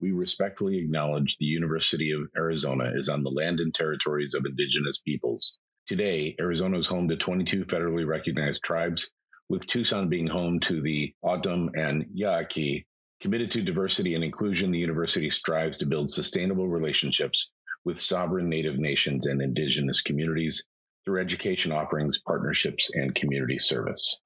we respectfully acknowledge the University of Arizona is on the land and territories of indigenous peoples. Today, Arizona is home to 22 federally recognized tribes, with Tucson being home to the O'odham and Yaqui. Committed to diversity and inclusion, the university strives to build sustainable relationships with sovereign Native nations and indigenous communities through education offerings, partnerships, and community service.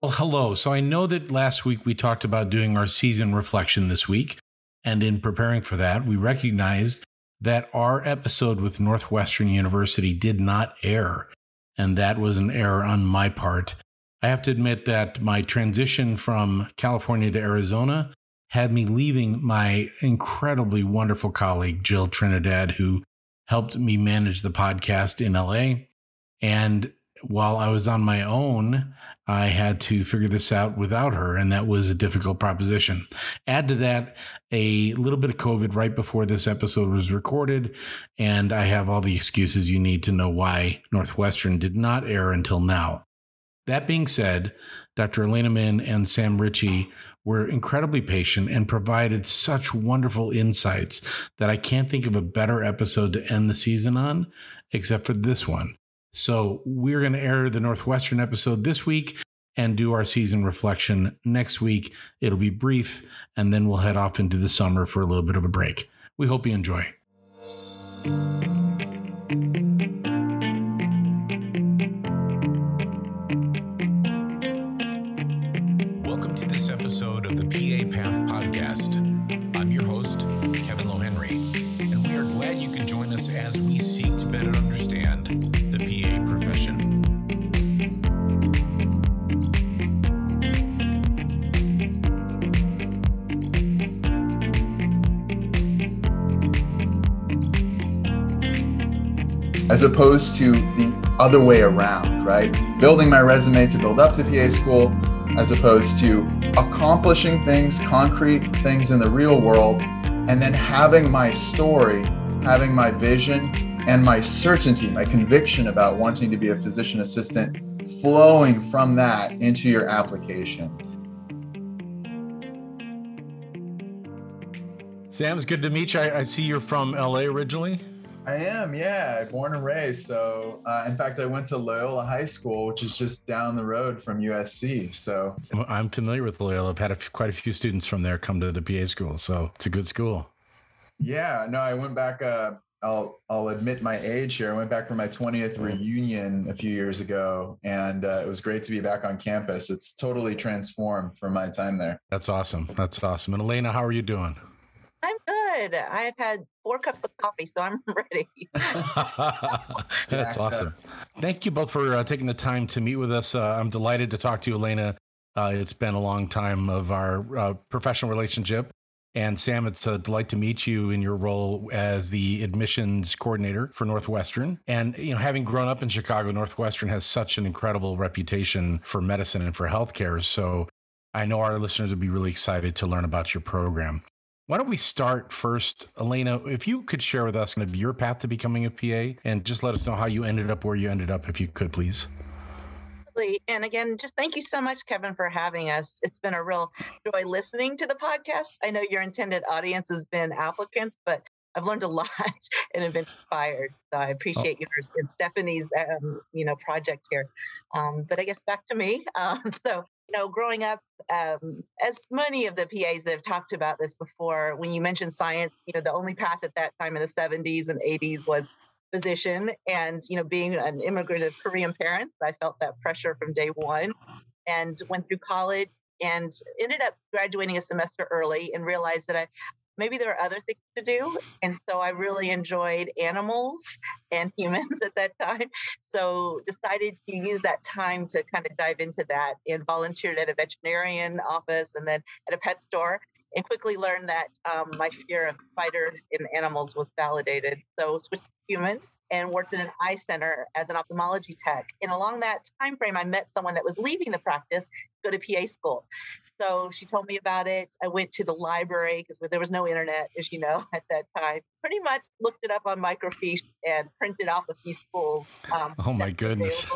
Well, hello. So I know that last week we talked about doing our season reflection this week. And in preparing for that, we recognized that our episode with Northwestern University did not air. And that was an error on my part. I have to admit that my transition from California to Arizona had me leaving my incredibly wonderful colleague, Jill Trinidad, who helped me manage the podcast in LA. And while I was on my own, I had to figure this out without her, and that was a difficult proposition. Add to that a little bit of COVID right before this episode was recorded, and I have all the excuses you need to know why Northwestern did not air until now. That being said, Dr. Elana Min and Sam Ritchey were incredibly patient and provided such wonderful insights that I can't think of a better episode to end the season on except for this one. So we're going to air the Northwestern episode this week and do our season reflection next week. It'll be brief, and then we'll head off into the summer for a little bit of a break. We hope you enjoy. As opposed to the other way around, right? Building my resume to build up to PA school, as opposed to accomplishing things, concrete things in the real world, and then having my story, having my vision, and my certainty, my conviction about wanting to be a physician assistant flowing from that into your application. Sam, it's good to meet you. I, I see you're from LA originally. I am, yeah, born and raised. So, uh, in fact, I went to Loyola High School, which is just down the road from USC. So, I'm familiar with Loyola. I've had a, quite a few students from there come to the PA school, so it's a good school. Yeah, no, I went back. Uh, I'll I'll admit my age here. I went back for my 20th mm. reunion a few years ago, and uh, it was great to be back on campus. It's totally transformed from my time there. That's awesome. That's awesome. And Elana, how are you doing? I'm good. I've had four cups of coffee, so I'm ready. That's awesome. Thank you both for uh, taking the time to meet with us. Uh, I'm delighted to talk to you, Elana. Uh, it's been a long time of our uh, professional relationship. And Sam, it's a delight to meet you in your role as the admissions coordinator for Northwestern. And, you know, having grown up in Chicago, Northwestern has such an incredible reputation for medicine and for healthcare. So I know our listeners would be really excited to learn about your program. Why don't we start first, Elana? If you could share with us kind of your path to becoming a PA and just let us know how you ended up where you ended up, if you could, please. And again, just thank you so much, Kevin, for having us. It's been a real joy listening to the podcast. I know your intended audience has been applicants, but I've learned a lot and have been inspired. So I appreciate oh. yours and Stephanie's, um, you know, project here. Um, but I guess back to me. Uh, so you know, growing up, um, as many of the PAs that have talked about this before, when you mentioned science, you know, the only path at that time in the 70s and 80s was physician. And, you know, being an immigrant of Korean parents, I felt that pressure from day one and went through college and ended up graduating a semester early and realized that I maybe there are other things to do. And so I really enjoyed animals and humans at that time. So decided to use that time to kind of dive into that and volunteered at a veterinarian office and then at a pet store and quickly learned that um, my fear of spiders and animals was validated. So switched to human and worked in an eye center as an ophthalmology tech. And along that time frame, I met someone that was leaving the practice to go to PA school. So she told me about it. I went to the library because there was no internet, as you know, at that time. Pretty much looked it up on microfiche and printed off a few schools. Um, oh my goodness!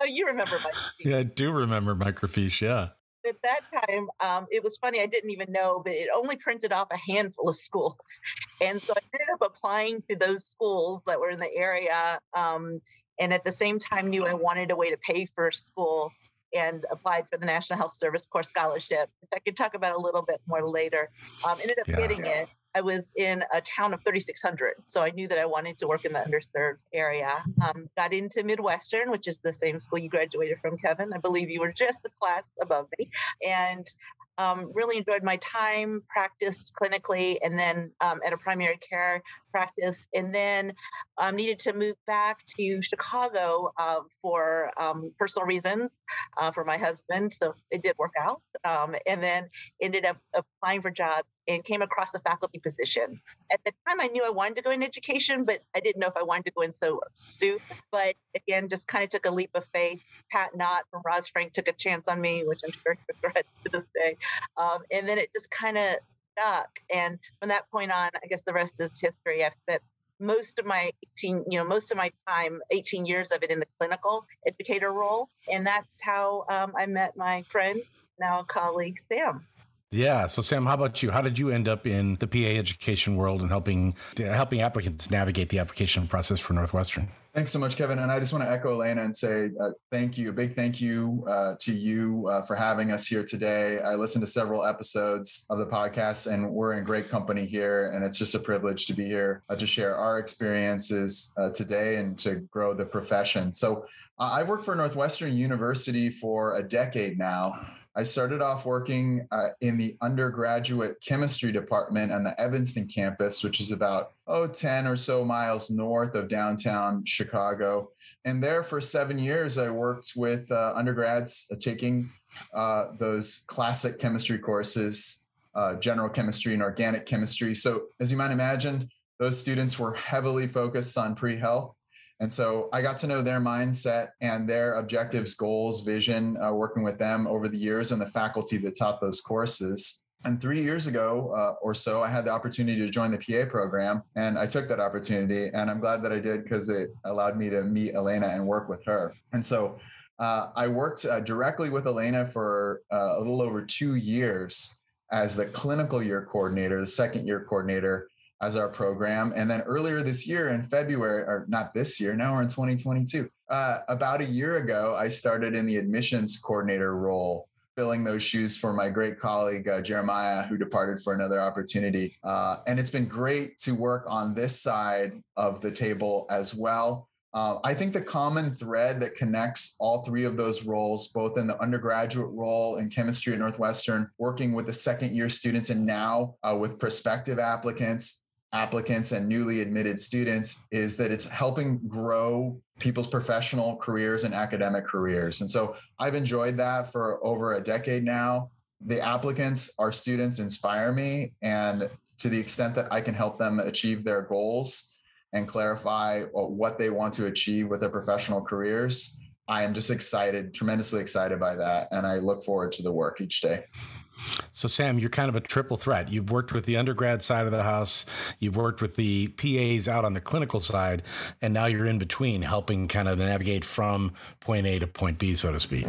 Oh, you remember microfiche? yeah, I do remember microfiche. Yeah. at that time, um, it was funny. I didn't even know, but it only printed off a handful of schools, and so I ended up applying to those schools that were in the area. Um, and at the same time, knew I wanted a way to pay for school and applied for the National Health Service Corps Scholarship, which I can talk about a little bit more later. Um, ended up yeah. getting it. I was in a town of 3,600, so I knew that I wanted to work in the underserved area. Um, got into Midwestern, which is the same school you graduated from, Kevin. I believe you were just a class above me, and um, really enjoyed my time, practiced clinically, and then um, at a primary care practice, and then um, needed to move back to Chicago uh, for um, personal reasons uh, for my husband. So it did work out, um, and then ended up applying for jobs and came across the faculty position. At the time, I knew I wanted to go in education, but I didn't know if I wanted to go in so soon. But again, just kind of took a leap of faith. Pat Knott from Roz Frank took a chance on me, which I'm sure he regrets to this day. Um, and then it just kind of stuck. And from that point on, I guess the rest is history. I've spent most of my 18 you know most of my time 18 years of it in the clinical educator role and that's how um, i met my friend now colleague sam yeah. So Sam, how about you? How did you end up in the PA education world and helping helping applicants navigate the application process for Northwestern? Thanks so much, Kevin. And I just want to echo Elana and say uh, thank you, a big thank you uh, to you uh, for having us here today. I listened to several episodes of the podcast, and we're in great company here. And it's just a privilege to be here uh, to share our experiences uh, today and to grow the profession. So uh, I've worked for Northwestern University for a decade now. I started off working uh, in the undergraduate chemistry department on the Evanston campus, which is about, oh, 10 or so miles north of downtown Chicago. And there for seven years, I worked with uh, undergrads uh, taking uh, those classic chemistry courses, uh, general chemistry and organic chemistry. So, as you might imagine, those students were heavily focused on pre health and so I got to know their mindset and their objectives, goals, vision, uh, working with them over the years and the faculty that taught those courses. And three years ago uh, or so, I had the opportunity to join the PA program, and I took that opportunity. And I'm glad that I did because it allowed me to meet Elana and work with her. And so uh, I worked uh, directly with Elana for uh, a little over two years as the clinical year coordinator, the second year coordinator as our program. And then earlier this year in February, or not this year, now we're in 2022. Uh, about a year ago, I started in the admissions coordinator role, filling those shoes for my great colleague, uh, Jeremiah, who departed for another opportunity. Uh, and it's been great to work on this side of the table as well. Uh, I think the common thread that connects all three of those roles, both in the undergraduate role in chemistry at Northwestern, working with the second year students, and now uh, with prospective applicants, applicants and newly admitted students is that it's helping grow people's professional careers and academic careers. And so I've enjoyed that for over a decade now. The applicants, our students inspire me. And to the extent that I can help them achieve their goals and clarify what they want to achieve with their professional careers, I am just excited, tremendously excited by that. And I look forward to the work each day. So, Sam, you're kind of a triple threat. You've worked with the undergrad side of the house, you've worked with the PAs out on the clinical side, and now you're in between helping kind of navigate from point A to point B, so to speak.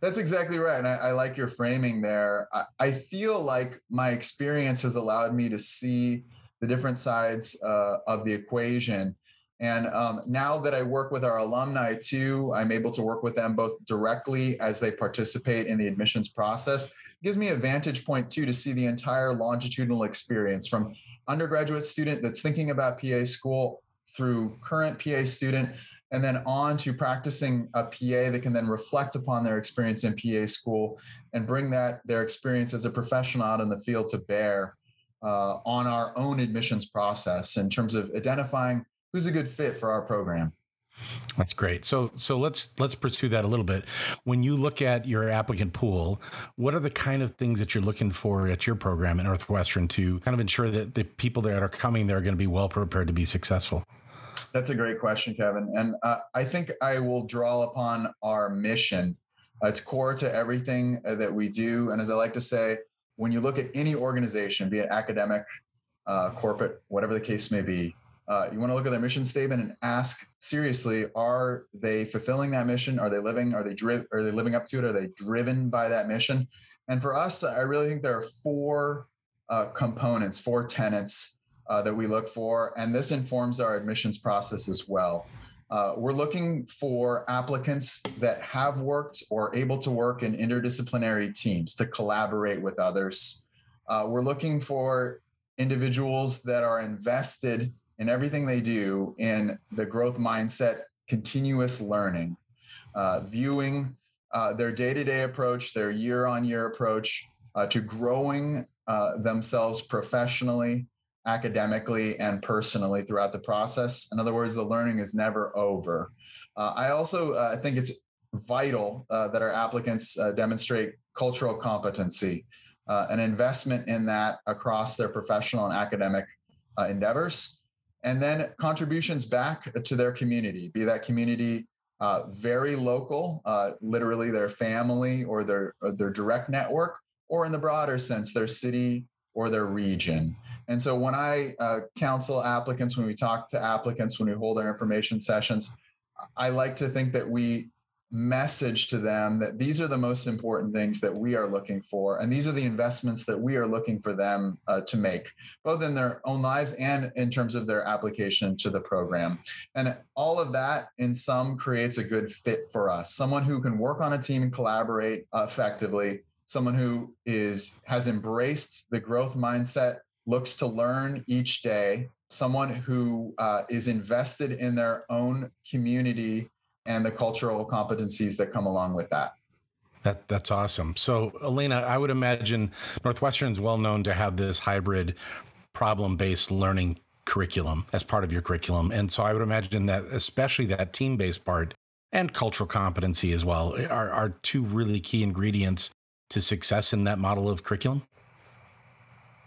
That's exactly right. And I, I like your framing there. I, I, feel like my experience has allowed me to see the different sides uh, of the equation. And um, now that I work with our alumni too, I'm able to work with them both directly as they participate in the admissions process gives me a vantage point too to see the entire longitudinal experience from undergraduate student that's thinking about PA school through current PA student and then on to practicing a PA that can then reflect upon their experience in PA school and bring that their experience as a professional out in the field to bear uh, on our own admissions process in terms of identifying who's a good fit for our program. That's great. So so let's let's pursue that a little bit. When you look at your applicant pool, what are the kind of things that you're looking for at your program at Northwestern to kind of ensure that the people that are coming there are going to be well prepared to be successful? That's a great question, Kevin. And uh, I think I will draw upon our mission. Uh, it's core to everything uh, that we do. And as I like to say, when you look at any organization, be it academic, uh, corporate, whatever the case may be, Uh, you want to look at their mission statement and ask seriously: Are they fulfilling that mission? Are they living? Are they driven? Are they living up to it? Are they driven by that mission? And for us, I really think there are four uh, components, four tenets uh, that we look for, and this informs our admissions process as well. Uh, we're looking for applicants that have worked or able to work in interdisciplinary teams to collaborate with others. Uh, we're looking for individuals that are invested in everything they do in the growth mindset, continuous learning, uh, viewing uh, their day to day approach, their year on year approach uh, to growing uh, themselves professionally, academically, and personally throughout the process. In other words, the learning is never over. Uh, I also uh, think it's vital that our applicants demonstrate cultural competency. an investment in that across their professional and academic endeavors and then contributions back to their community, be that community uh, very local, uh, literally their family or their or their direct network, or in the broader sense, their city or their region. And so when I uh, counsel applicants, when we talk to applicants, when we hold our information sessions, I like to think that we message to them that these are the most important things that we are looking for and these are the investments that we are looking for them uh, to make both in their own lives and in terms of their application to the program. And all of that in sum creates a good fit for us. Someone who can work on a team and collaborate effectively. Someone who is has embraced the growth mindset looks to learn each day. Someone who uh, is invested in their own community and the cultural competencies that come along with that. That, that's awesome. So, Elana, I would imagine Northwestern's well known to have this hybrid problem based learning curriculum as part of your curriculum. And so I would imagine that, especially that team based part and cultural competency as well, are, are two really key ingredients to success in that model of curriculum.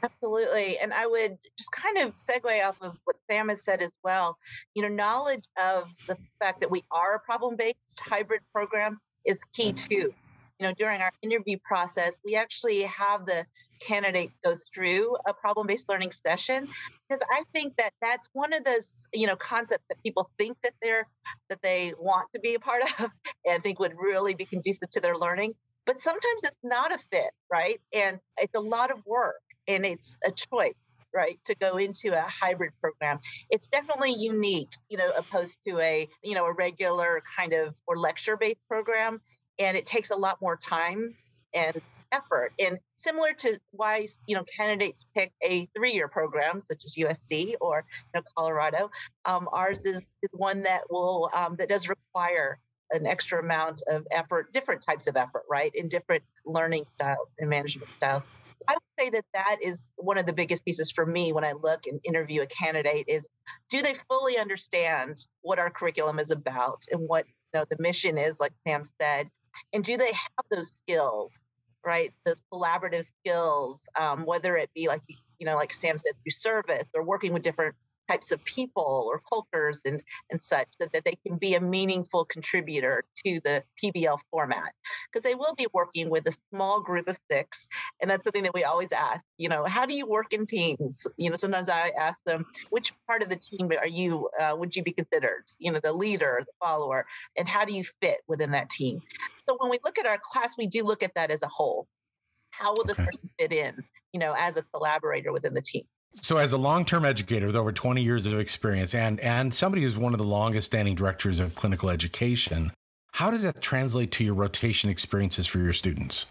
Absolutely. And I would just kind of segue off of what Sam has said as well. You know, knowledge of the fact that we are a problem based hybrid program is key too. You know, during our interview process, we actually have the candidate go through a problem based learning session because I think that that's one of those, you know, concepts that people think that they're that they want to be a part of and think would really be conducive to their learning. But sometimes it's not a fit, right? And it's a lot of work and it's a choice right to go into a hybrid program. It's definitely unique you know opposed to a you know a regular kind of or lecture based program and it takes a lot more time and effort. And similar to why you know candidates pick a three-year program such as usc or you know colorado. Um, ours is, is one that will um, that does require an extra amount of effort different types of effort right in different learning styles and management styles I would say that that is one of the biggest pieces for me when I look and interview a candidate is do they fully understand what our curriculum is about and what you know the mission is, like Sam said, and do they have those skills, right? Those collaborative skills, um, whether it be like you know, like Sam said, through service or working with different types of people or cultures and, and such that, that they can be a meaningful contributor to the PBL format. Because they will be working with a small group of six and that's something that we always ask you know how do you work in teams? You know sometimes i ask them which part of the team are you uh, would you be considered? You know the leader the follower and how do you fit within that team? So when we look at our class we do look at that as a whole. How will this okay. person fit in you know as a collaborator within the team so, as a long-term educator with over 20 years of experience, and and somebody who's one of the longest-standing directors of clinical education, how does that translate to your rotation experiences for your students?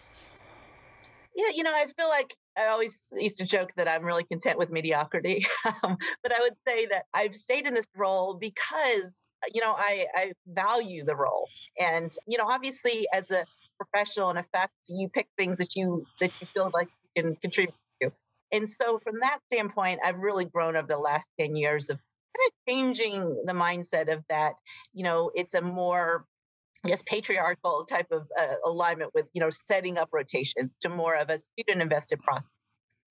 Yeah, you know, I feel like I always used to joke that I'm really content with mediocrity, um, but I would say that I've stayed in this role because you know I, I value the role, and you know, obviously as a professional, in effect, you pick things that you that you feel like you can contribute and so, from that standpoint, I've really grown over the last 10 years of kind of changing the mindset of that, you know, it's a more I guess patriarchal type of uh, alignment with you know setting up rotations to more of a student invested process.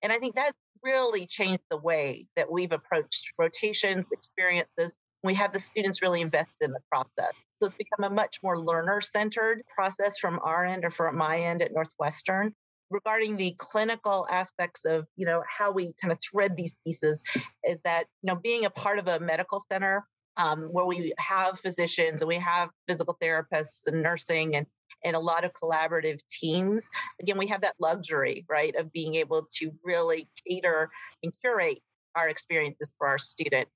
And i think that really changed the way that we've approached rotations experiences. We have the students really invested in the process. So it's become a much more learner centered process from our end or from my end at northwestern regarding the clinical aspects of you know how we kind of thread these pieces is that you know being a part of a medical center um, where we have physicians and we have physical therapists and nursing and and a lot of collaborative teams again we have that luxury right of being able to really cater and curate our experiences for our student.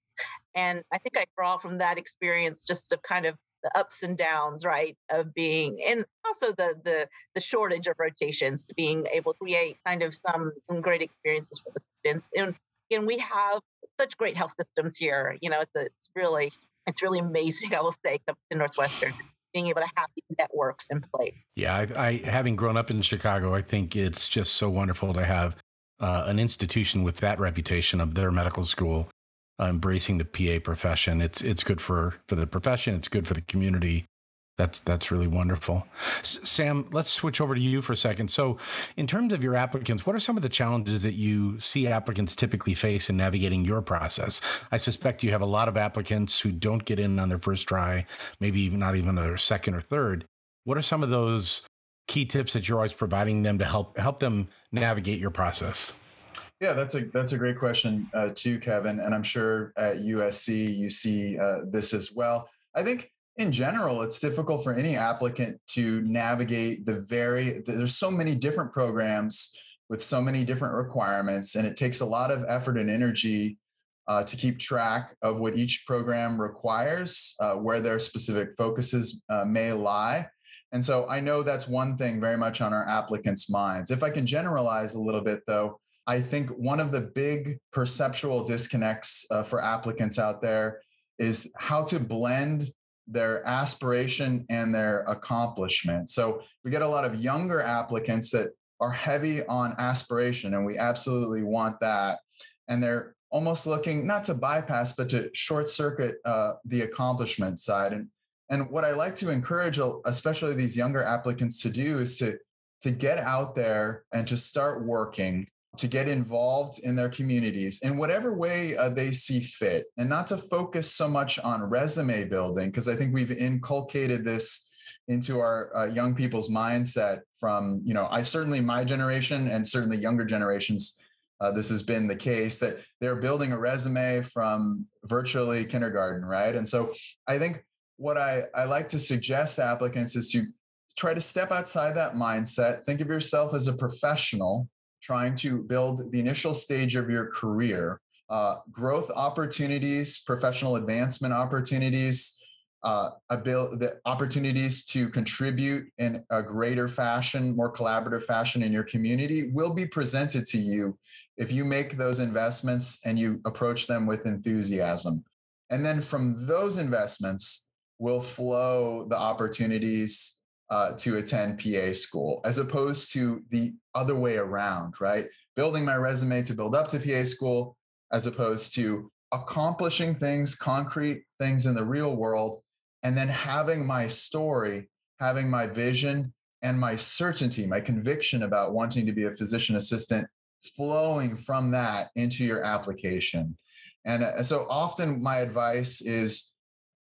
And i think i draw from that experience just to kind of the ups and downs, right, of being, and also the the the shortage of rotations, being able to create kind of some some great experiences for the students. And again, we have such great health systems here. You know, it's, a, it's really it's really amazing. I will say, in Northwestern, being able to have these networks in place. Yeah, I, I having grown up in Chicago, I think it's just so wonderful to have uh, an institution with that reputation of their medical school uh, embracing the PA profession. It's it's good for for the profession. It's good for the community. That's that's really wonderful. S- Sam, let's switch over to you for a second. So, in terms of your applicants, what are some of the challenges that you see applicants typically face in navigating your process? I suspect you have a lot of applicants who don't get in on their first try, maybe even not even their second or third. What are some of those key tips that you're always providing them to help help them navigate your process? Yeah, that's a that's a great question uh, too, Kevin. And I'm sure at USC you see uh, this as well. I think in general, it's difficult for any applicant to navigate the very. There's so many different programs with so many different requirements, and it takes a lot of effort and energy uh, to keep track of what each program requires, uh, where their specific focuses uh, may lie. And so I know that's one thing very much on our applicants' minds. If I can generalize a little bit, though, I think one of the big perceptual disconnects uh, for applicants out there is how to blend their aspiration and their accomplishment. So we get a lot of younger applicants that are heavy on aspiration, and we absolutely want that. And they're almost looking not to bypass, but to short circuit uh, the accomplishment side. And and what I like to encourage, especially these younger applicants, to do is to to get out there and to start working to get involved in their communities in whatever way uh, they see fit. And not to focus so much on resume building because i think we've inculcated this into our uh, young people's mindset from you know i certainly my generation and certainly younger generations uh, this has been the case that they're building a resume from virtually kindergarten right? And so i think what i, I like to suggest to applicants is to try to step outside that mindset think of yourself as a professional trying to build the initial stage of your career, uh, growth opportunities, professional advancement opportunities, uh, abil- the opportunities to contribute in a greater fashion, more collaborative fashion in your community will be presented to you if you make those investments and you approach them with enthusiasm. And then from those investments will flow the opportunities uh, to attend PA school, as opposed to the other way around, right? Building my resume to build up to PA school, as opposed to accomplishing things, concrete things in the real world, and then having my story, having my vision, and my certainty, my conviction about wanting to be a physician assistant flowing from that into your application. And uh, so often my advice is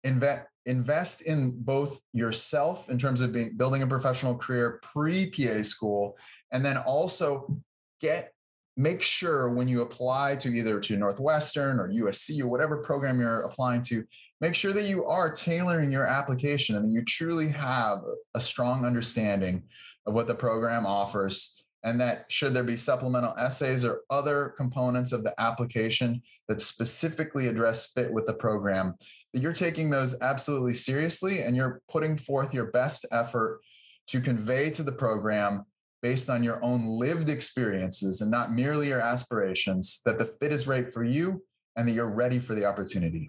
invest invest in both yourself in terms of being building a professional career pre PA school, and then also get make sure when you apply to either to Northwestern or USC or whatever program you're applying to, make sure that you are tailoring your application and that you truly have a strong understanding of what the program offers. And that should there be supplemental essays or other components of the application that specifically address fit with the program you're taking those absolutely seriously and you're putting forth your best effort to convey to the program based on your own lived experiences and not merely your aspirations that the fit is right for you and that you're ready for the opportunity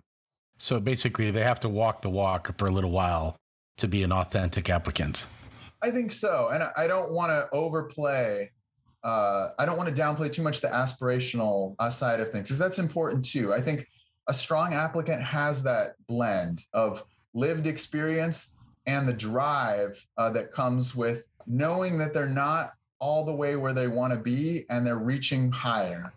so basically they have to walk the walk for a little while to be an authentic applicant I think so. And I don't want to overplay. Uh, I don't want to downplay too much the aspirational uh, side of things because that's important too. I think a strong applicant has that blend of lived experience and the drive uh, that comes with knowing that they're not all the way where they want to be and they're reaching higher.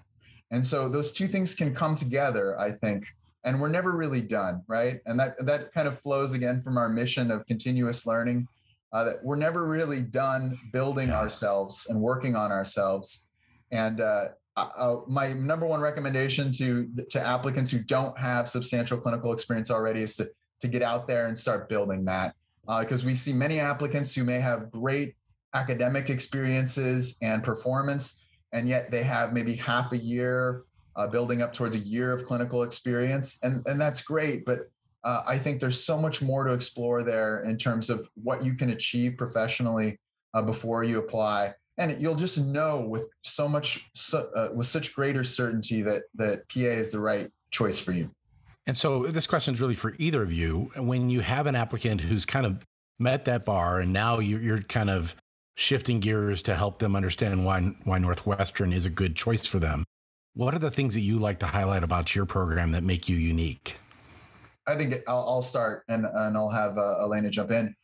And so those two things can come together, I think, and we're never really done, right? And that that kind of flows again from our mission of continuous learning uh, that we're never really done building ourselves and working on ourselves. And uh, uh, my number one recommendation to to applicants who don't have substantial clinical experience already is to to get out there and start building that. Because uh, we see many applicants who may have great academic experiences and performance and yet they have maybe half a year uh, building up towards a year of clinical experience and and that's great but uh, I think there's so much more to explore there in terms of what you can achieve professionally uh, before you apply and you'll just know with so much so, uh, with such greater certainty that that PA is the right choice for you. And so this question is really for either of you. When you have an applicant who's kind of met that bar and now you're, you're kind of shifting gears to help them understand why why Northwestern is a good choice for them. What are the things that you like to highlight about your program that make you unique? I think it, I'll, I'll, start and, and I'll have uh, Elana jump in.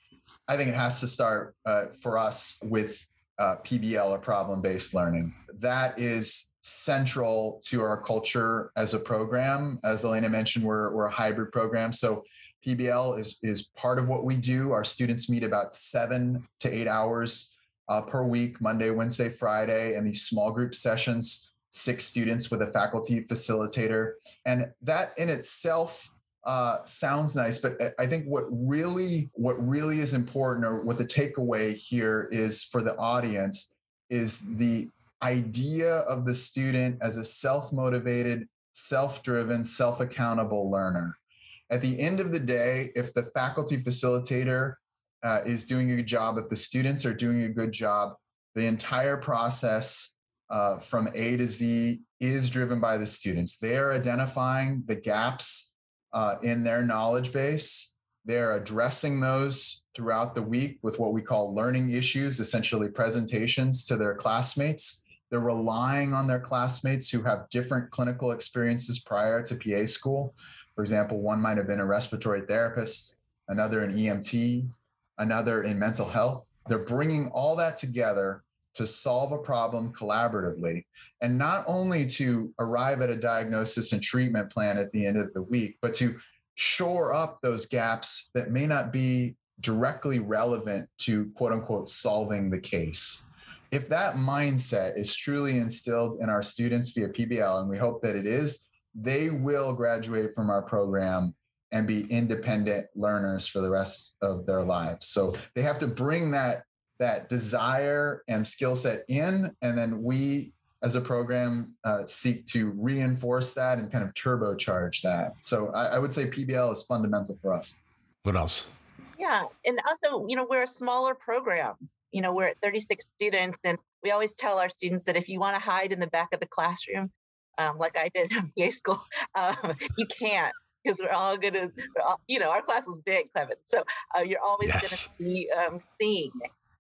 I think it has to start uh, for us with uh, PBL or problem based learning. That is central to our culture as a program. As Elana mentioned, we're, we're a hybrid program. So PBL is, is part of what we do. Our students meet about seven to eight hours uh, per week, Monday, Wednesday, Friday, and these small group sessions, six students with a faculty facilitator. And that in itself uh, sounds nice, but I think what really what really is important, or what the takeaway here is for the audience, is the idea of the student as a self-motivated, self-driven, self-accountable learner. At the end of the day, if the faculty facilitator uh, is doing a good job, if the students are doing a good job, the entire process uh, from A to Z is driven by the students. They are identifying the gaps uh, in their knowledge base. They're addressing those throughout the week with what we call learning issues, essentially presentations to their classmates. They're relying on their classmates who have different clinical experiences prior to PA school. For example, one might have been a respiratory therapist, another an EMT, another in mental health. They're bringing all that together to solve a problem collaboratively and not only to arrive at a diagnosis and treatment plan at the end of the week, but to shore up those gaps that may not be directly relevant to quote unquote solving the case. If that mindset is truly instilled in our students via PBL, and we hope that it is, they will graduate from our program and be independent learners for the rest of their lives. So they have to bring that that desire and skill set in, and then we as a program uh, seek to reinforce that and kind of turbocharge that. So I, I would say PBL is fundamental for us. What else? Yeah, and also you know we're a smaller program. You know we're at 36 students, and we always tell our students that if you want to hide in the back of the classroom, um, like I did in PA school, um, you can't because we're all gonna, you know, our class was big, Kevin. So uh, you're always yes. gonna be um, seen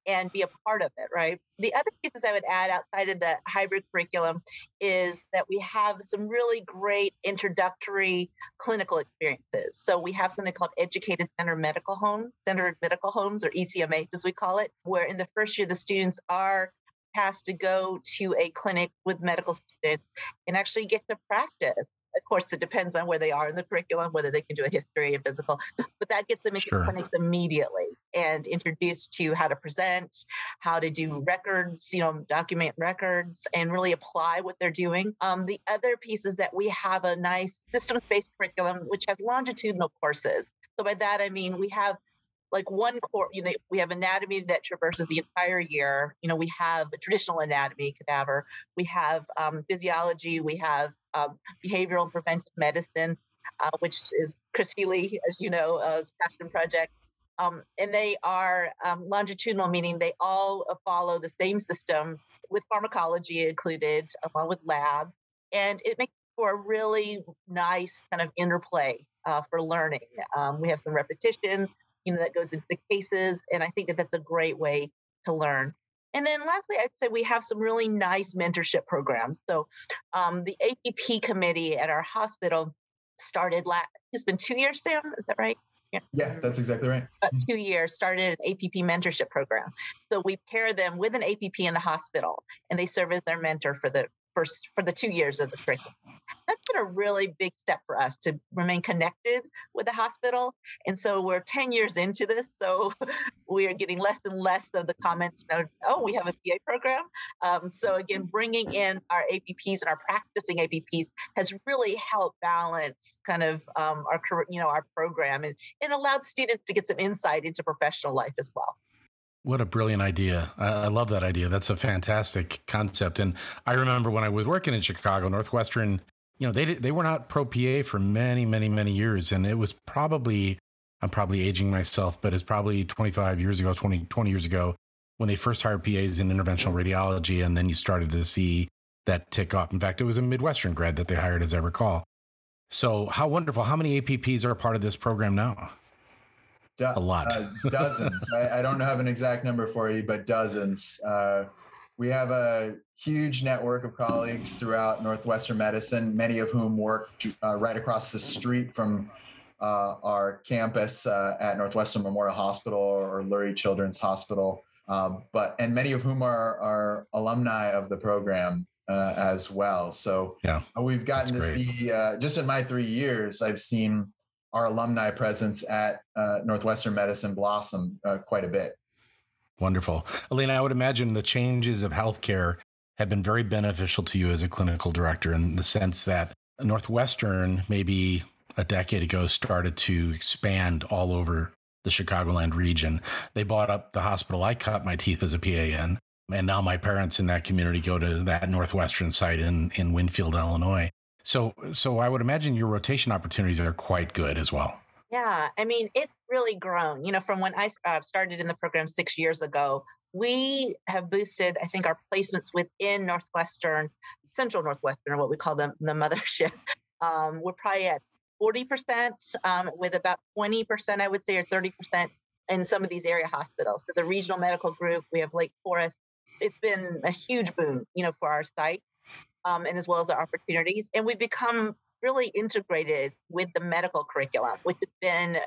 and be a part of it, right? The other pieces I would add outside of the hybrid curriculum is that we have some really great introductory clinical experiences. So we have something called Education Centered Medical Home, Centered Medical Homes, or ECMH as we call it, where in the first year the students are tasked to go to a clinic with medical students and actually get to practice of course, it depends on where they are in the curriculum, whether they can do a history and physical, but that gets them into sure. clinics immediately and introduced to how to present, how to do records, you know, document records and really apply what they're doing. Um, the other piece is that we have a nice systems based curriculum, which has longitudinal courses. So by that, I mean, we have like one core, you know, we have anatomy that traverses the entire year. You know, we have traditional anatomy, cadaver. We have um, physiology. We have um, behavioral preventive medicine, uh, which is Chris Healy, as you know, uh, passion project. Um, and they are um, longitudinal, meaning they all follow the same system with pharmacology included, along with lab. And it makes for a really nice kind of interplay uh, for learning. Um, we have some repetition, you know, that goes into the cases. And I think that that's a great way to learn. And then lastly, I'd say we have some really nice mentorship programs. So um, the APP committee at our hospital started last, it's been two years, Sam, is that right? Yeah. yeah, that's exactly right. About two years, started an APP mentorship program. So we pair them with an APP in the hospital, and they serve as their mentor for the first for the two years of the curriculum. That's been a really big step for us to remain connected with the hospital. And so we're 10 years into this. So we are getting less and less of the comments, oh, we have a PA program. Um, so again, bringing in our APPs and our practicing APPs has really helped balance kind of um, our, you know, our program and, and allowed students to get some insight into professional life as well. What a brilliant idea. I, love that idea. That's a fantastic concept. And I remember when I was working in Chicago, Northwestern, you know, they, they were not pro PA for many, many, many years. And it was probably, I'm probably aging myself, but it's probably 25 years ago, 20, 20 years ago when they first hired PAs in interventional radiology. And then you started to see that tick off. In fact, it was a Midwestern grad that they hired, as I recall. So, how wonderful. How many APPs are a part of this program now? Do- a lot. uh, dozens. I, I, don't have an exact number for you, but dozens. Uh, we have a huge network of colleagues throughout Northwestern medicine, many of whom work uh, right across the street from uh, our campus uh, at Northwestern Memorial Hospital or Lurie Children's Hospital. Um, but and many of whom are, are alumni of the program uh, as well. So yeah, we've gotten to see just in my three years, I've seen our alumni presence at uh, Northwestern Medicine blossom uh, quite a bit. Wonderful. Elana, I would imagine the changes of healthcare have been very beneficial to you as a clinical director in the sense that Northwestern, maybe a decade ago, started to expand all over the Chicagoland region. They bought up the hospital I cut my teeth as a PA in. And now my parents in that community go to that Northwestern site in, in Winfield, Illinois. So, so I would imagine your rotation opportunities are quite good as well. Yeah, I mean, it's really grown. You know, from when I uh, started in the program six years ago, we have boosted, I think, our placements within Northwestern, Central Northwestern, or what we call them, the mothership. Um, we're probably at 40%, um, with about 20%, I would say, or 30% in some of these area hospitals. So the regional medical group, we have Lake Forest. It's been a huge boom, you know, for our site um, and as well as our opportunities. And we've become really integrated with the medical curriculum, which has been,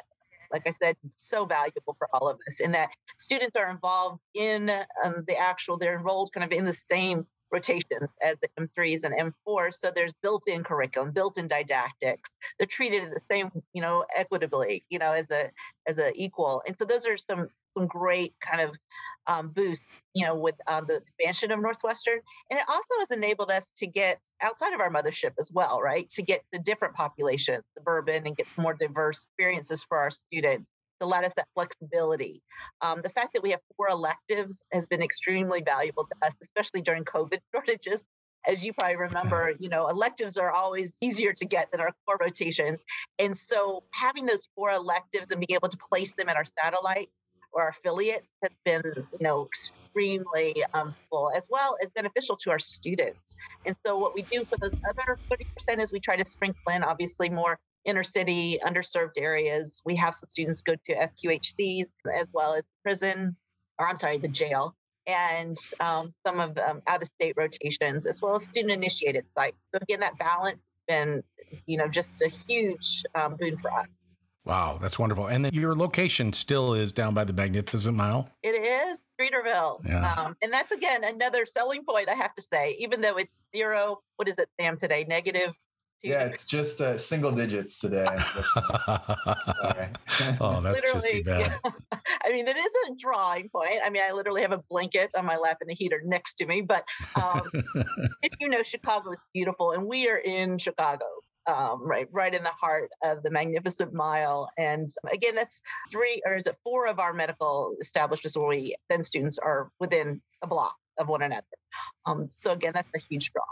like I said, so valuable for all of us in that students are involved in um, the actual, they're enrolled kind of in the same rotations as the M3s and M4s. So there's built-in curriculum, built-in didactics. They're treated the same, you know, equitably, you know, as a as a equal. And so those are some some great kind of um, boosts, you know, with uh, the expansion of Northwestern. And it also has enabled us to get outside of our mothership as well, right? To get the different populations, suburban, and get more diverse experiences for our students to let us that flexibility. Um, the fact that we have four electives has been extremely valuable to us, especially during COVID shortages. As you probably remember, you know, electives are always easier to get than our core rotations. And so having those four electives and being able to place them in our satellites or affiliates has been, you know, extremely um, full as well as beneficial to our students. And so what we do for those other 30% is we try to sprinkle in obviously more inner city, underserved areas. We have some students go to FQHCs as well as prison, or I'm sorry, the jail, and um, some of um, out of state rotations, as well as student initiated sites. So again, that balance has been, you know, just a huge um, boon for us. Wow, that's wonderful. And then your location still is down by the Magnificent Mile? It is Streeterville. Yeah. Um, and that's again another selling point, I have to say, even though it's zero, what is it, Sam, today? Negative yeah, it's just uh, single digits today. oh, that's just too bad. Yeah. I mean, it is a drawing point. I mean, I literally have a blanket on my lap and a heater next to me. But um, if you know, Chicago is beautiful, and we are in Chicago um, right, right in the heart of the Magnificent Mile. And again, that's three, or is it four of our medical establishments where we send students are within a block of one another. Um, so again, that's a huge draw.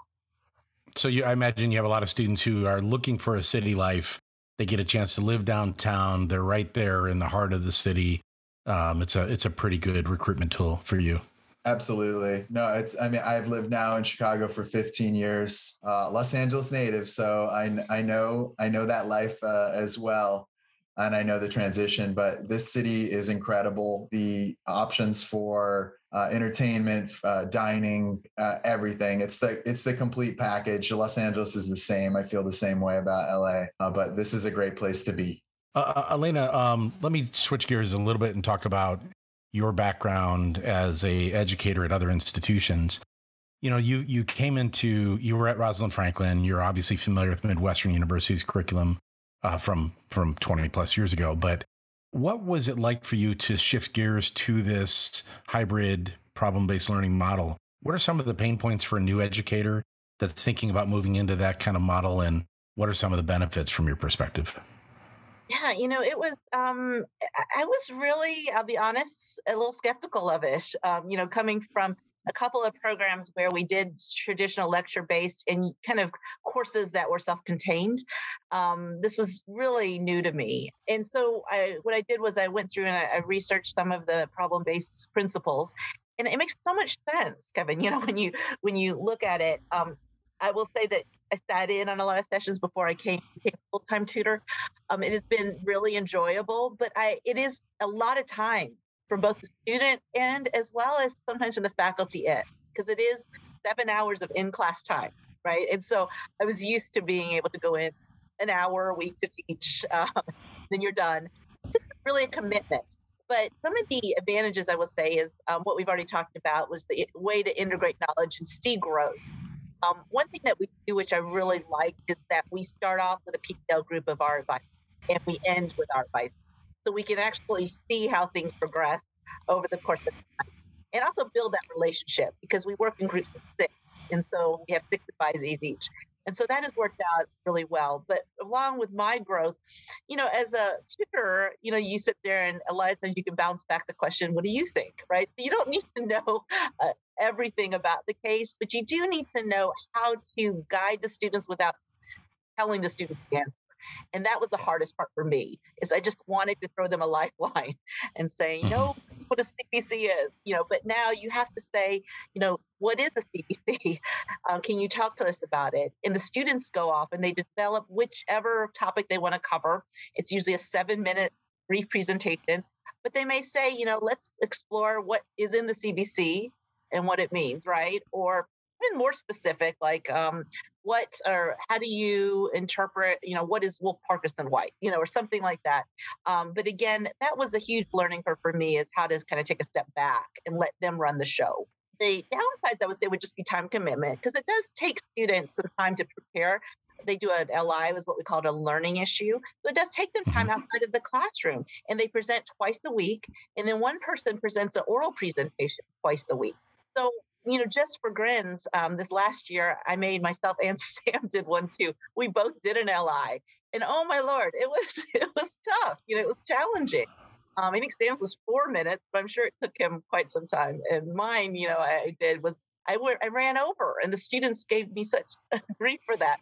So you, I imagine you have a lot of students who are looking for a city life. They get a chance to live downtown. They're right there in the heart of the city. Um, it's a it's a pretty good recruitment tool for you. Absolutely. No, it's, I mean, I've lived now in Chicago for 15 years, uh, Los Angeles native. So I, I know, I know that life uh, as well. And I know the transition, but this city is incredible. The options for uh, entertainment, uh, dining, uh, everything. It's the it's the complete package. Los Angeles is the same. I feel the same way about LA, uh, but this is a great place to be. Uh, Elana, um, let me switch gears a little bit and talk about your background as a educator at other institutions. you know, you you came into you were at Rosalind Franklin. You're obviously familiar with Midwestern University's curriculum uh, from from 20 plus years ago. But what was it like for you to shift gears to this hybrid problem based learning model? What are some of the pain points for a new educator that's thinking about moving into that kind of model, and what are some of the benefits from your perspective? Yeah, you know, it was, um, I was really, I'll be honest, a little skeptical of it. Um, you know, coming from a couple of programs where we did traditional lecture based and kind of courses that were self contained. Um, this is really new to me. And so I, what I did was I went through and I, I researched some of the problem based principles. And it makes so much sense, Kevin. You know, when you when you look at it, um, I will say that I sat in on a lot of sessions before I came became full time tutor. Um, it has been really enjoyable, but I it is a lot of time from both the student end as well as sometimes from the faculty end, because it is seven hours of in class time, right? And so I was used to being able to go in an hour a week to teach, um, then you're done. It's really a commitment. But some of the advantages I will say is um, what we've already talked about was the way to integrate knowledge and see growth. Um, one thing that we do, which I really like, is that we start off with a PBL group of our advisors and we end with our advisors so we can actually see how things progress over the course of time and also build that relationship because we work in groups of six and so we have six advisees each. And so that has worked out really well. But along with my growth you know as a tutor you know you sit there and a lot of times you can bounce back the question what do you think? Right? You don't need to know uh, everything about the case but you do need to know how to guide the students without telling the students the answer and that was the hardest part for me is I just wanted to throw them a lifeline and say, mm-hmm. no, that's what a CBC is, you know, but now you have to say, you know, what is a CBC? Um, can you talk to us about it? And the students go off and they develop whichever topic they want to cover. It's usually a seven minute brief presentation, but they may say, you know, let's explore what is in the CBC and what it means, right? Or even more specific, like um, what or how do you interpret, you know, what is Wolff Parkinson White, you know, or something like that. Um, but again, that was a huge learning curve for me is how to kind of take a step back and let them run the show. The downsides, I would say, would just be time commitment because it does take students some time to prepare they do an LI, was what we called a learning issue. So it does take them time mm-hmm. outside of the classroom, and they present twice a week, and then one person presents an oral presentation twice a week. So you know, just for grins, um, this last year I made myself and Sam did one too. We both did an LI, and oh my lord, it was it was tough. You know, it was challenging. Um, I think Sam's was four minutes, but I'm sure it took him quite some time. And mine, you know, I did was I, w- I ran over, and the students gave me such grief for that.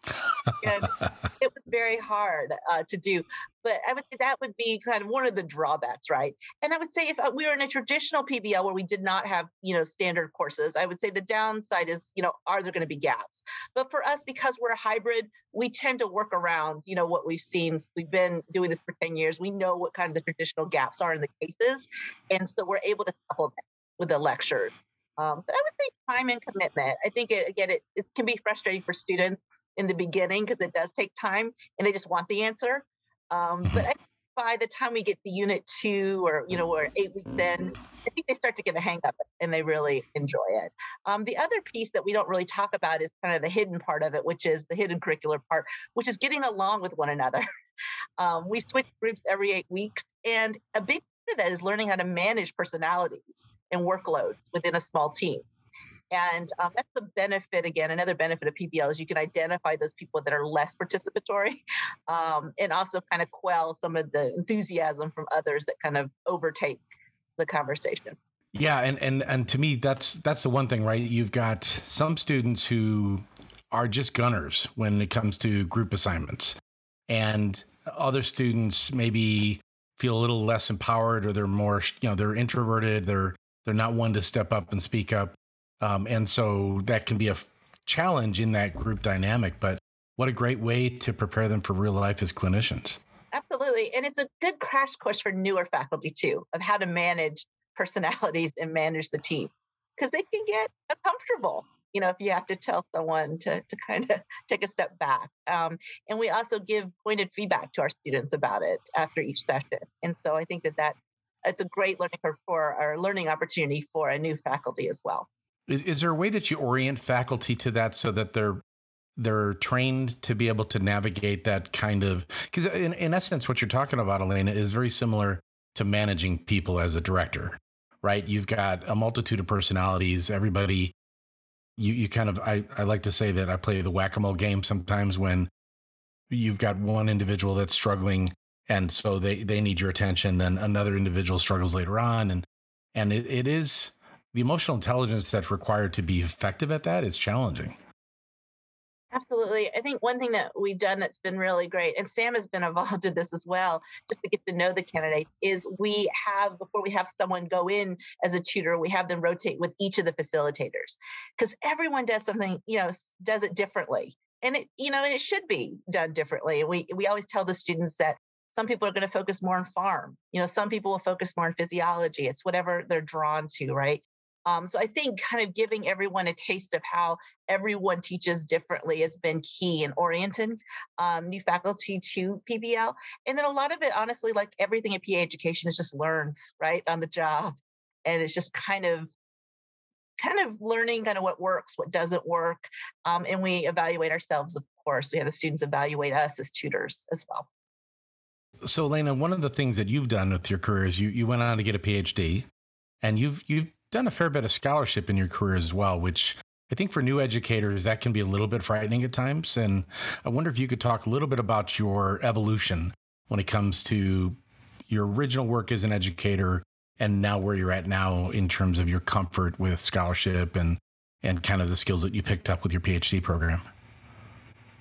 And it was very hard uh, to do. But I would say that would be kind of one of the drawbacks, right? And I would say if uh, we were in a traditional PBL where we did not have, you know, standard courses, I would say the downside is, you know, are there going to be gaps? But for us, because we're a hybrid, we tend to work around, you know, what we've seen. We've been doing this for 10 years. We know what kind of the traditional gaps are in the cases. And so we're able to supplement with the lectures. Um, but I would say time and commitment. I think it, again, it, it can be frustrating for students in the beginning because it does take time and they just want the answer. Um, but mm-hmm. I, by the time we get to unit two or you know or eight weeks in, I think they start to get the hang of it and they really enjoy it. Um, the other piece that we don't really talk about is kind of the hidden part of it, which is the hidden curricular part, which is getting along with one another. um, we switch groups every eight weeks, and a big part of that is learning how to manage personalities and workload within a small team. And um, that's the benefit, again, another benefit of PBL is you can identify those people that are less participatory um, and also kind of quell some of the enthusiasm from others that kind of overtake the conversation. Yeah, and and and to me, that's that's the one thing, right? You've got some students who are just gunners when it comes to group assignments, and other students maybe feel a little less empowered, or they're more, you know, they're introverted, they're they're not one to step up and speak up. Um, and so that can be a f- challenge in that group dynamic. But what a great way to prepare them for real life as clinicians. Absolutely. And it's a good crash course for newer faculty, too, of how to manage personalities and manage the team because they can get uncomfortable you know if you have to tell someone to, to kind of take a step back um, and we also give pointed feedback to our students about it after each session and so i think that that it's a great learning curve for our learning opportunity for a new faculty as well. Is, is there a way that you orient faculty to that so that they're they're trained to be able to navigate that kind of because in, in essence what you're talking about elana is very similar to managing people as a director right you've got a multitude of personalities everybody you, you kind of I, I like to say that i play the whack-a-mole game sometimes when you've got one individual that's struggling and so they, they need your attention then another individual struggles later on and and it, it is the emotional intelligence that's required to be effective at that is challenging Absolutely. I think one thing that we've done that's been really great, and Sam has been involved in this as well, just to get to know the candidate, is we have, before we have someone go in as a tutor, we have them rotate with each of the facilitators because everyone does something, you know, does it differently. And it, you know, and it should be done differently. We we always tell the students that some people are going to focus more on pharm. You know, some people will focus more on physiology. It's whatever they're drawn to, right? Um, so I think kind of giving everyone a taste of how everyone teaches differently has been key in orienting um, new faculty to PBL. And then a lot of it, honestly, like everything in PA education is just learned right on the job. And it's just kind of kind of learning kind of what works, what doesn't work. Um, and we evaluate ourselves, of course. We have the students evaluate us as tutors as well. So, Lena, one of the things that you've done with your career is you, you went on to get a PhD and you've you've done a fair bit of scholarship in your career as well, which I think for new educators, that can be a little bit frightening at times. And I wonder if you could talk a little bit about your evolution when it comes to your original work as an educator and now where you're at now in terms of your comfort with scholarship and and kind of the skills that you picked up with your PhD program.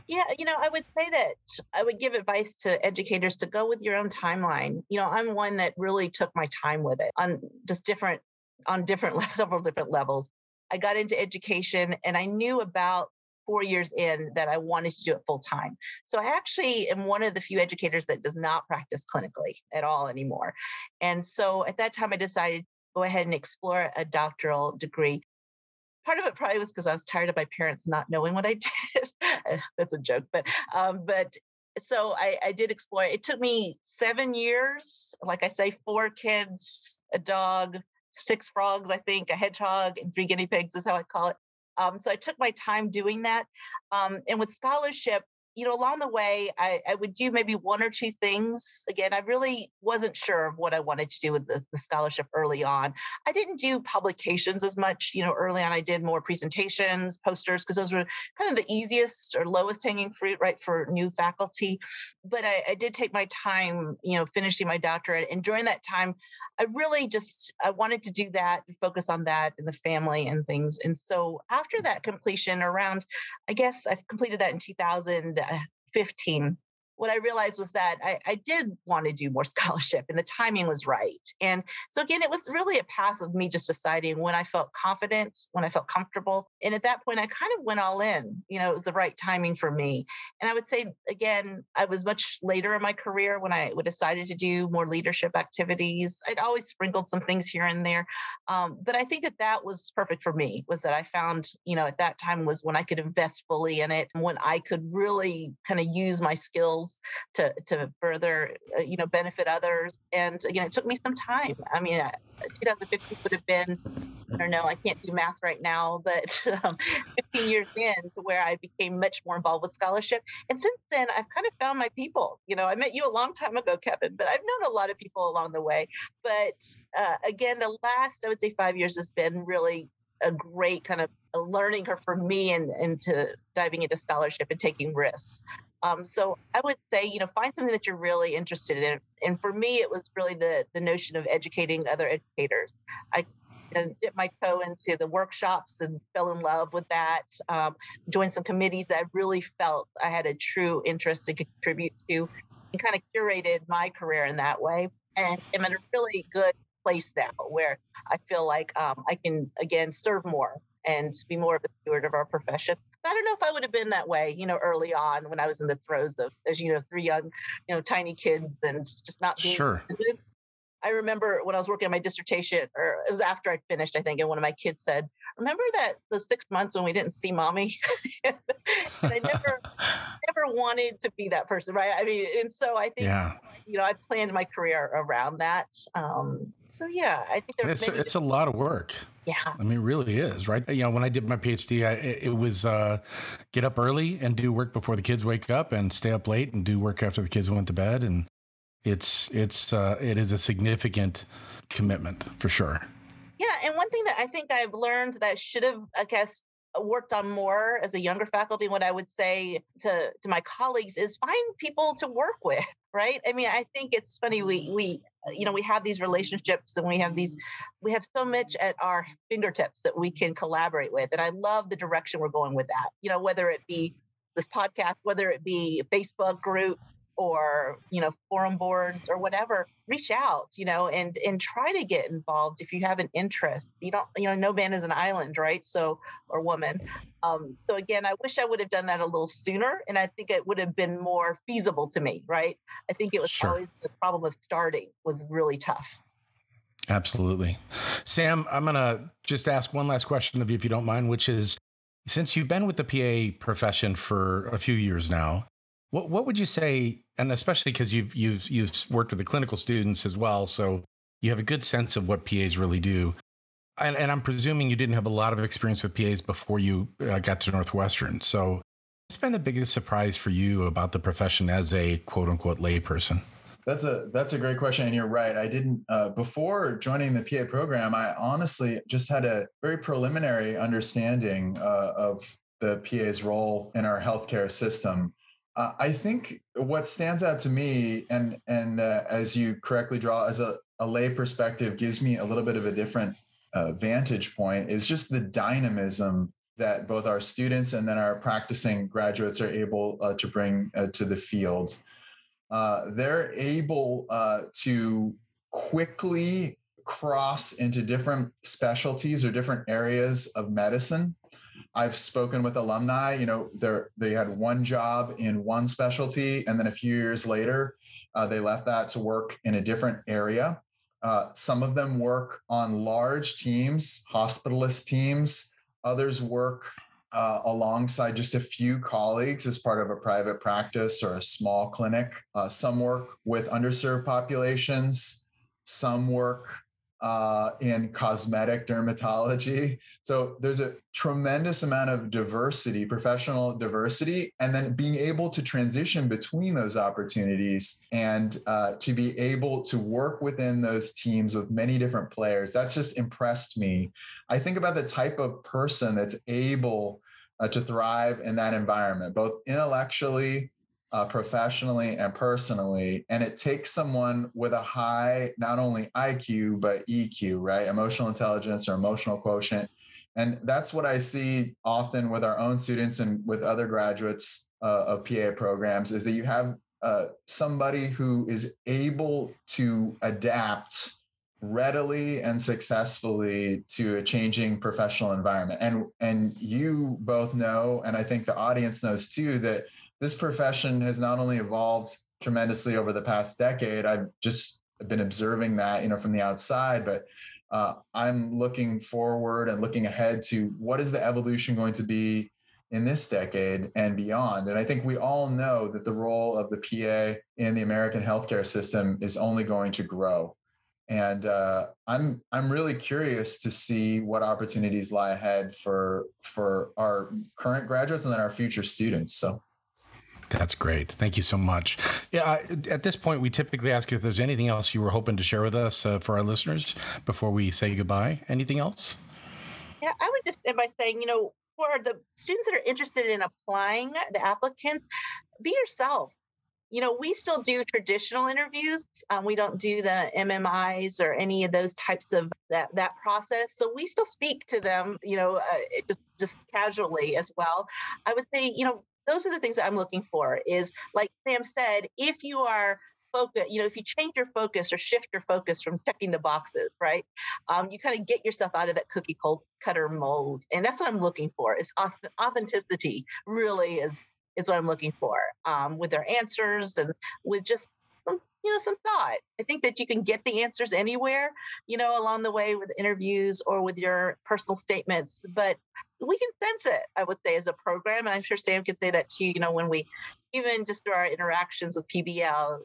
Yeah, you know, I would say that I would give advice to educators to go with your own timeline. You know, I'm one that really took my time with it on just different on different several different levels. I got into education and I knew about four years in that I wanted to do it full time. So I actually am one of the few educators that does not practice clinically at all anymore. And so at that time, I decided to go ahead and explore a doctoral degree. Part of it probably was because I was tired of my parents not knowing what I did. That's a joke, but um, but so I, I did explore. It took me seven years, like I say, four kids, a dog, six frogs, I think, a hedgehog, and three guinea pigs is how I call it. Um, so I took my time doing that. Um, and with scholarship, you know, along the way, I, I, would do maybe one or two things. Again, I really wasn't sure of what I wanted to do with the, the scholarship early on. I didn't do publications as much, you know, early on. I did more presentations, posters, because those were kind of the easiest or lowest hanging fruit, right, for new faculty. But I, I did take my time, you know, finishing my doctorate. And during that time, I really just I wanted to do that focus on that and the family and things. And so after that completion, around, I guess I've completed that in 2000. 15 what I realized was that I, I, did want to do more scholarship and the timing was right. And so, again, it was really a path of me just deciding when I felt confident, when I felt comfortable. And at that point, I kind of went all in. You know, it was the right timing for me. And I would say, again, I was much later in my career when I decided to do more leadership activities. I'd always sprinkled some things here and there. Um, but I think that that was perfect for me, was that I found, you know, at that time was when I could invest fully in it, when I could really kind of use my skills to to further uh, you know benefit others and again it took me some time i mean uh, 2015 would have been i don't know i can't do math right now but um, 15 years in to where i became much more involved with scholarship and since then i've kind of found my people you know i met you a long time ago kevin but i've known a lot of people along the way but uh, again the last i would say five years has been really a great kind of learning her for me and into diving into scholarship and taking risks. Um, so I would say, you know, find something that you're really interested in. And for me, it was really the the notion of educating other educators. I dipped my toe into the workshops and fell in love with that. Um, joined some committees that I really felt I had a true interest to contribute to, and kind of curated my career in that way. And I'm in a really good place now where I feel like um, I can again serve more and be more of a steward of our profession. I don't know if I would have been that way, you know, early on when I was in the throes of, as you know, three young, you know, tiny kids and just not being sure. I remember when I was working on my dissertation, or it was after I finished, I think, and one of my kids said, "Remember that the six months when we didn't see mommy?" and I never, never wanted to be that person, right? I mean, and so I think, yeah. you know, I planned my career around that. Um, so yeah, I think it's a, it's a lot of work. Yeah, I mean, it really is, right? You know, when I did my PhD, I, it was uh, get up early and do work before the kids wake up, and stay up late and do work after the kids went to bed, and it's it's uh, it is a significant commitment for sure. Yeah, and one thing that I think I've learned that should have, I guess, worked on more as a younger faculty what i would say to to my colleagues is find people to work with right i mean i think it's funny we we you know we have these relationships and we have these we have so much at our fingertips that we can collaborate with and i love the direction we're going with that you know whether it be this podcast whether it be facebook group or you know forum boards or whatever reach out you know and and try to get involved if you have an interest. You don't you know no man is an island right? So or woman. Um so again i wish i would have done that a little sooner and i think it would have been more feasible to me right? I think it was sure. always the problem of starting was really tough. Absolutely. Sam i'm gonna just ask one last question of you if you don't mind which is since you've been with the pa profession for a few years now what what would you say, and especially because you've you've you've worked with the clinical students as well, so you have a good sense of what PAs really do. And, and I'm presuming you didn't have a lot of experience with PAs before you uh, got to Northwestern. So, what's been the biggest surprise for you about the profession as a quote unquote layperson? That's a that's a great question, and you're right. I didn't uh, before joining the PA program. I honestly just had a very preliminary understanding uh, of the PA's role in our healthcare system. Uh, I think what stands out to me, and and uh, as you correctly draw as a, a lay perspective, gives me a little bit of a different uh, vantage point, is just the dynamism that both our students and then our practicing graduates are able uh, to bring uh, to the field. Uh, they're able to quickly cross into different specialties or different areas of medicine I've spoken with alumni, you know, they they had one job in one specialty, and then a few years later, uh, they left that to work in a different area. Uh, some of them work on large teams, hospitalist teams. Others work uh, alongside just a few colleagues as part of a private practice or a small clinic. Uh, some work with underserved populations. Some work uh, in cosmetic dermatology. So there's a tremendous amount of diversity, professional diversity, and then being able to transition between those opportunities and uh, to be able to work within those teams with many different players. That's just impressed me. I think about the type of person that's able uh, to thrive in that environment, both intellectually uh, professionally and personally. And it takes someone with a high, not only IQ, but EQ, right? Emotional intelligence or emotional quotient. And that's what I see often with our own students and with other graduates uh, of PA programs is that you have uh, somebody who is able to adapt readily and successfully to a changing professional environment and and you both know and i think the audience knows too that this profession has not only evolved tremendously over the past decade. I've just been observing that, you know, from the outside, but uh, I'm looking forward and looking ahead to what is the evolution going to be in this decade and beyond. And I think we all know that the role of the PA in the American healthcare system is only going to grow. And uh, I'm I'm really curious to see what opportunities lie ahead for for our current graduates and then our future students. So. That's great. Thank you so much. Yeah, at this point, we typically ask if there's anything else you were hoping to share with us uh, for our listeners before we say goodbye. Anything else? Yeah, I would just end by saying, you know, for the students that are interested in applying, the applicants, be yourself. You know, we still do traditional interviews. Um, we don't do the MMIs or any of those types of that that process. So we still speak to them, you know, uh, just just casually as well. I would say, you know, those are the things that I'm looking for is like Sam said, if you are focus, you know, if you change your focus or shift your focus from checking the boxes, right? Um, you kind of get yourself out of that cookie cutter mold. And that's what I'm looking for is authenticity really is, is what I'm looking for um, with their answers and with just, you you know some thought i think that you can get the answers anywhere you know along the way with interviews or with your personal statements but we can sense it i would say as a program and i'm sure sam could say that too you know when we even just through our interactions with pbl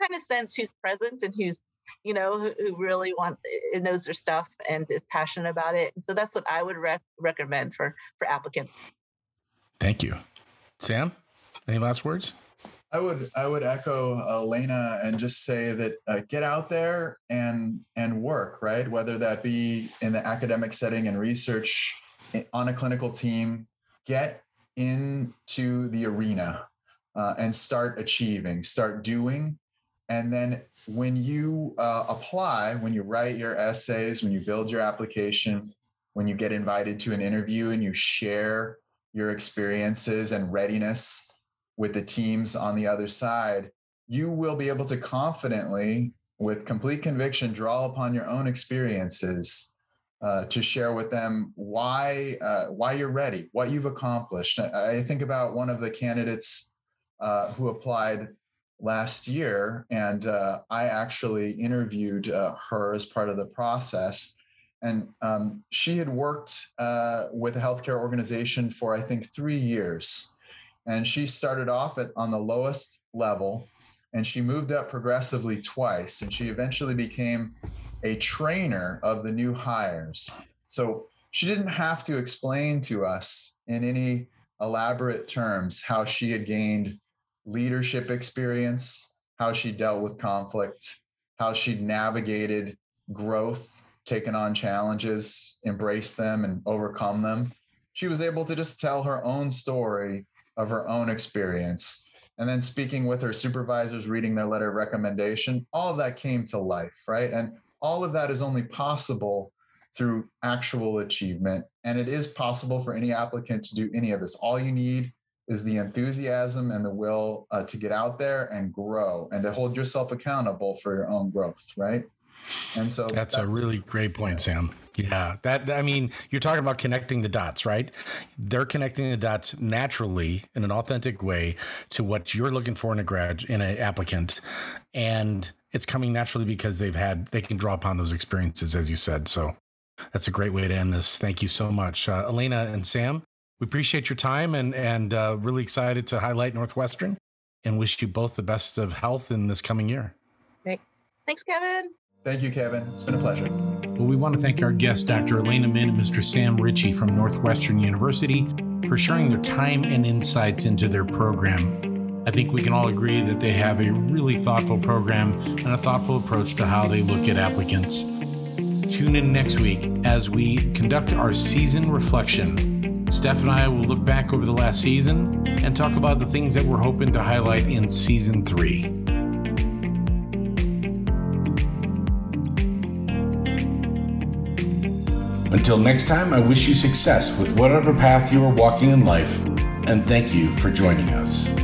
kind of sense who's present and who's you know who, who really want eh, knows their stuff and is passionate about it. And so that's what i would rec- recommend for for applicants. Thank you. Sam any last words? I would I would echo Elana and just say that uh, get out there and and work right, whether that be in the academic setting and research on a clinical team. Get into the arena uh, and start achieving, start doing, and then when you uh, apply, when you write your essays, when you build your application, when you get invited to an interview and you share your experiences and readiness with the teams on the other side, you will be able to confidently, with complete conviction, draw upon your own experiences uh, to share with them why uh, why you're ready, what you've accomplished. I, I think about one of the candidates uh, who applied last year, and uh, I actually interviewed uh, her as part of the process. And um, she had worked with a healthcare organization for I think three years and she started off at on the lowest level and she moved up progressively twice and she eventually became a trainer of the new hires so she didn't have to explain to us in any elaborate terms how she had gained leadership experience how she dealt with conflict how she'd navigated growth taken on challenges embraced them and overcome them she was able to just tell her own story of her own experience. And then speaking with her supervisors, reading their letter of recommendation, all of that came to life, right? And all of that is only possible through actual achievement. And it is possible for any applicant to do any of this. All you need is the enthusiasm and the will uh, to get out there and grow and to hold yourself accountable for your own growth, right? And so that's, that's a really great point, Sam. Yeah, that I mean, you're talking about connecting the dots, right? They're connecting the dots naturally in an authentic way to what you're looking for in a grad in an applicant, and it's coming naturally because they've had they can draw upon those experiences, as you said. So that's a great way to end this. Thank you so much, uh, Elana and Sam. We appreciate your time and and uh, really excited to highlight Northwestern and wish you both the best of health in this coming year. Great. Thanks, Kevin. Thank you, Kevin. It's been a pleasure. Well, we want to thank our guests, Dr. Elana Min and Mr. Sam Ritchey from Northwestern University, for sharing their time and insights into their program. I think we can all agree that they have a really thoughtful program and a thoughtful approach to how they look at applicants. Tune in next week as we conduct our season reflection. Steph and I will look back over the last season and talk about the things that we're hoping to highlight in season three. Until next time, I wish you success with whatever path you are walking in life, and thank you for joining us.